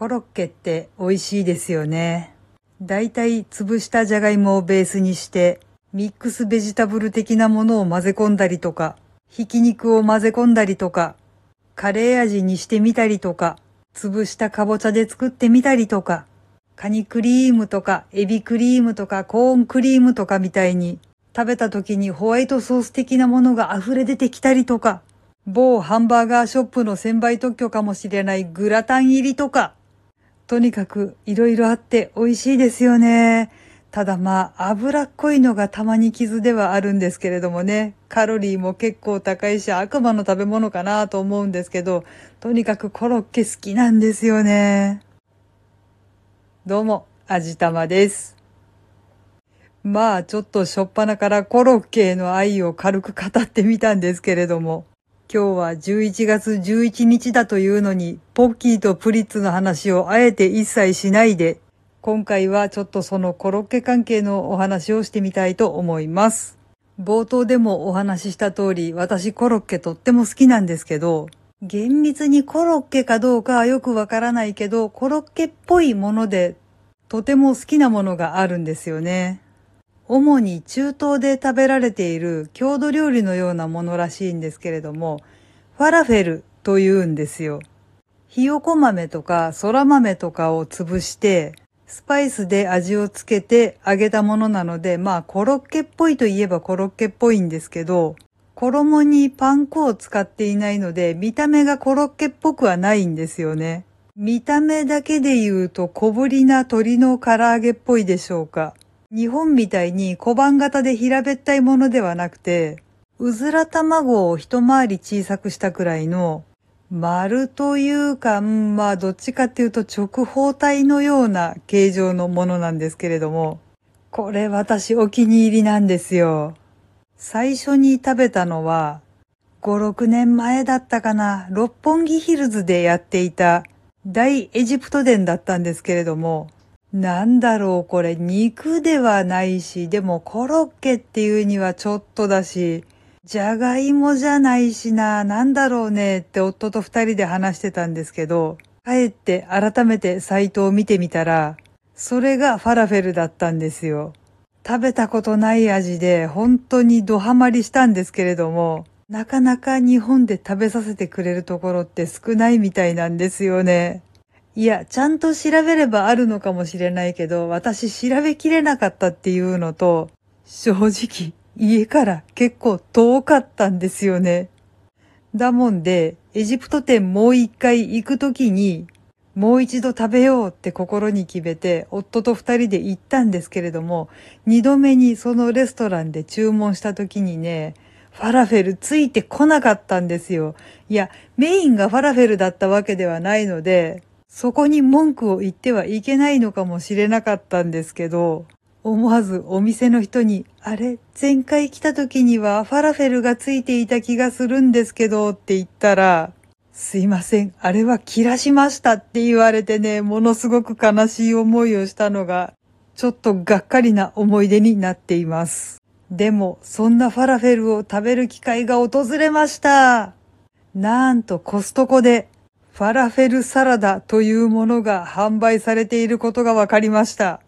コロッケって美味しいですよね。だいたい潰したじゃがいもをベースにして、ミックスベジタブル的なものを混ぜ込んだりとか、ひき肉を混ぜ込んだりとか、カレー味にしてみたりとか、潰したかぼちゃで作ってみたりとか、カニクリームとか、エビクリームとか、コーンクリームとかみたいに、食べた時にホワイトソース的なものが溢れ出てきたりとか、某ハンバーガーショップの専売特許かもしれないグラタン入りとか、とにかく色々あって美味しいですよね。ただまあ、脂っこいのがたまに傷ではあるんですけれどもね、カロリーも結構高いし、悪魔の食べ物かなと思うんですけど、とにかくコロッケ好きなんですよね。どうも、あじたまです。まあ、ちょっとしょっぱなからコロッケへの愛を軽く語ってみたんですけれども、今日は11月11日だというのに、ポッキーとプリッツの話をあえて一切しないで、今回はちょっとそのコロッケ関係のお話をしてみたいと思います。冒頭でもお話しした通り、私コロッケとっても好きなんですけど、厳密にコロッケかどうかはよくわからないけど、コロッケっぽいもので、とても好きなものがあるんですよね。主に中東で食べられている郷土料理のようなものらしいんですけれども、ファラフェルと言うんですよ。ひよこ豆とか空豆とかを潰して、スパイスで味をつけて揚げたものなので、まあコロッケっぽいといえばコロッケっぽいんですけど、衣にパン粉を使っていないので、見た目がコロッケっぽくはないんですよね。見た目だけで言うと小ぶりな鶏の唐揚げっぽいでしょうか。日本みたいに小判型で平べったいものではなくて、うずら卵を一回り小さくしたくらいの、丸というか、まあどっちかっていうと直方体のような形状のものなんですけれども、これ私お気に入りなんですよ。最初に食べたのは、5、6年前だったかな、六本木ヒルズでやっていた大エジプト伝だったんですけれども、なんだろう、これ、肉ではないし、でもコロッケっていうにはちょっとだし、じゃがいもじゃないしな、なんだろうねって夫と二人で話してたんですけど、帰って改めてサイトを見てみたら、それがファラフェルだったんですよ。食べたことない味で本当にドハマりしたんですけれども、なかなか日本で食べさせてくれるところって少ないみたいなんですよね。いや、ちゃんと調べればあるのかもしれないけど、私調べきれなかったっていうのと、正直、家から結構遠かったんですよね。だもんで、エジプト店もう一回行くときに、もう一度食べようって心に決めて、夫と二人で行ったんですけれども、二度目にそのレストランで注文したときにね、ファラフェルついてこなかったんですよ。いや、メインがファラフェルだったわけではないので、そこに文句を言ってはいけないのかもしれなかったんですけど、思わずお店の人に、あれ、前回来た時にはファラフェルがついていた気がするんですけどって言ったら、すいません、あれは切らしましたって言われてね、ものすごく悲しい思いをしたのが、ちょっとがっかりな思い出になっています。でも、そんなファラフェルを食べる機会が訪れました。なんとコストコでファラフェルサラダというものが販売されていることが分かりました。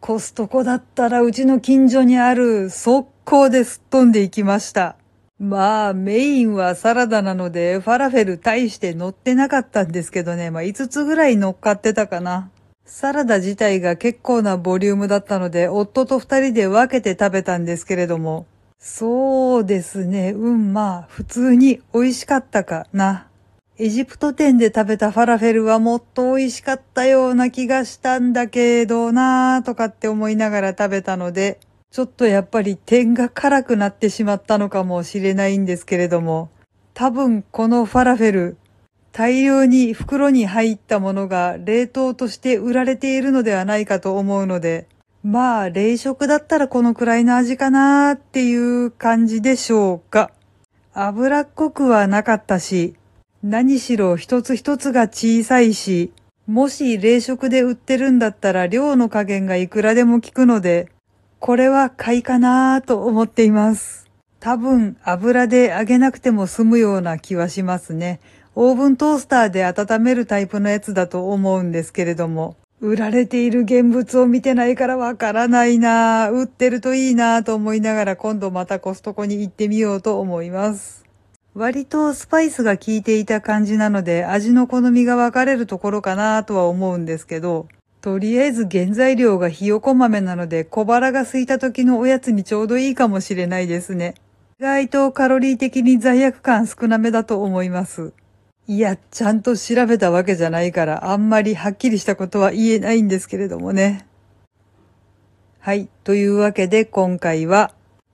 コストコだったらうちの近所にある速攻ですっ飛んでいきました。まあメインはサラダなのでファラフェル大して乗ってなかったんですけどね、まあ5つぐらい乗っかってたかな。サラダ自体が結構なボリュームだったので夫と二人で分けて食べたんですけれども、そうですね、うんまあ普通に美味しかったかな。エジプト店で食べたファラフェルはもっと美味しかったような気がしたんだけどなぁとかって思いながら食べたので、ちょっとやっぱり点が辛くなってしまったのかもしれないんですけれども、多分このファラフェル、大量に袋に入ったものが冷凍として売られているのではないかと思うので、まあ冷食だったらこのくらいの味かなーっていう感じでしょうか。脂っこくはなかったし、何しろ一つ一つが小さいし、もし冷食で売ってるんだったら量の加減がいくらでも効くので、これは買いかなぁと思っています。多分油で揚げなくても済むような気はしますね。オーブントースターで温めるタイプのやつだと思うんですけれども、売られている現物を見てないからわからないなぁ売ってるといいなぁと思いながら今度またコストコに行ってみようと思います。割とスパイスが効いていた感じなので味の好みが分かれるところかなとは思うんですけど、とりあえず原材料がひよこ豆なので小腹が空いた時のおやつにちょうどいいかもしれないですね。意外とカロリー的に罪悪感少なめだと思います。いや、ちゃんと調べたわけじゃないから、あんまりはっきりしたことは言えないんですけれどもね。はい。というわけで今回は、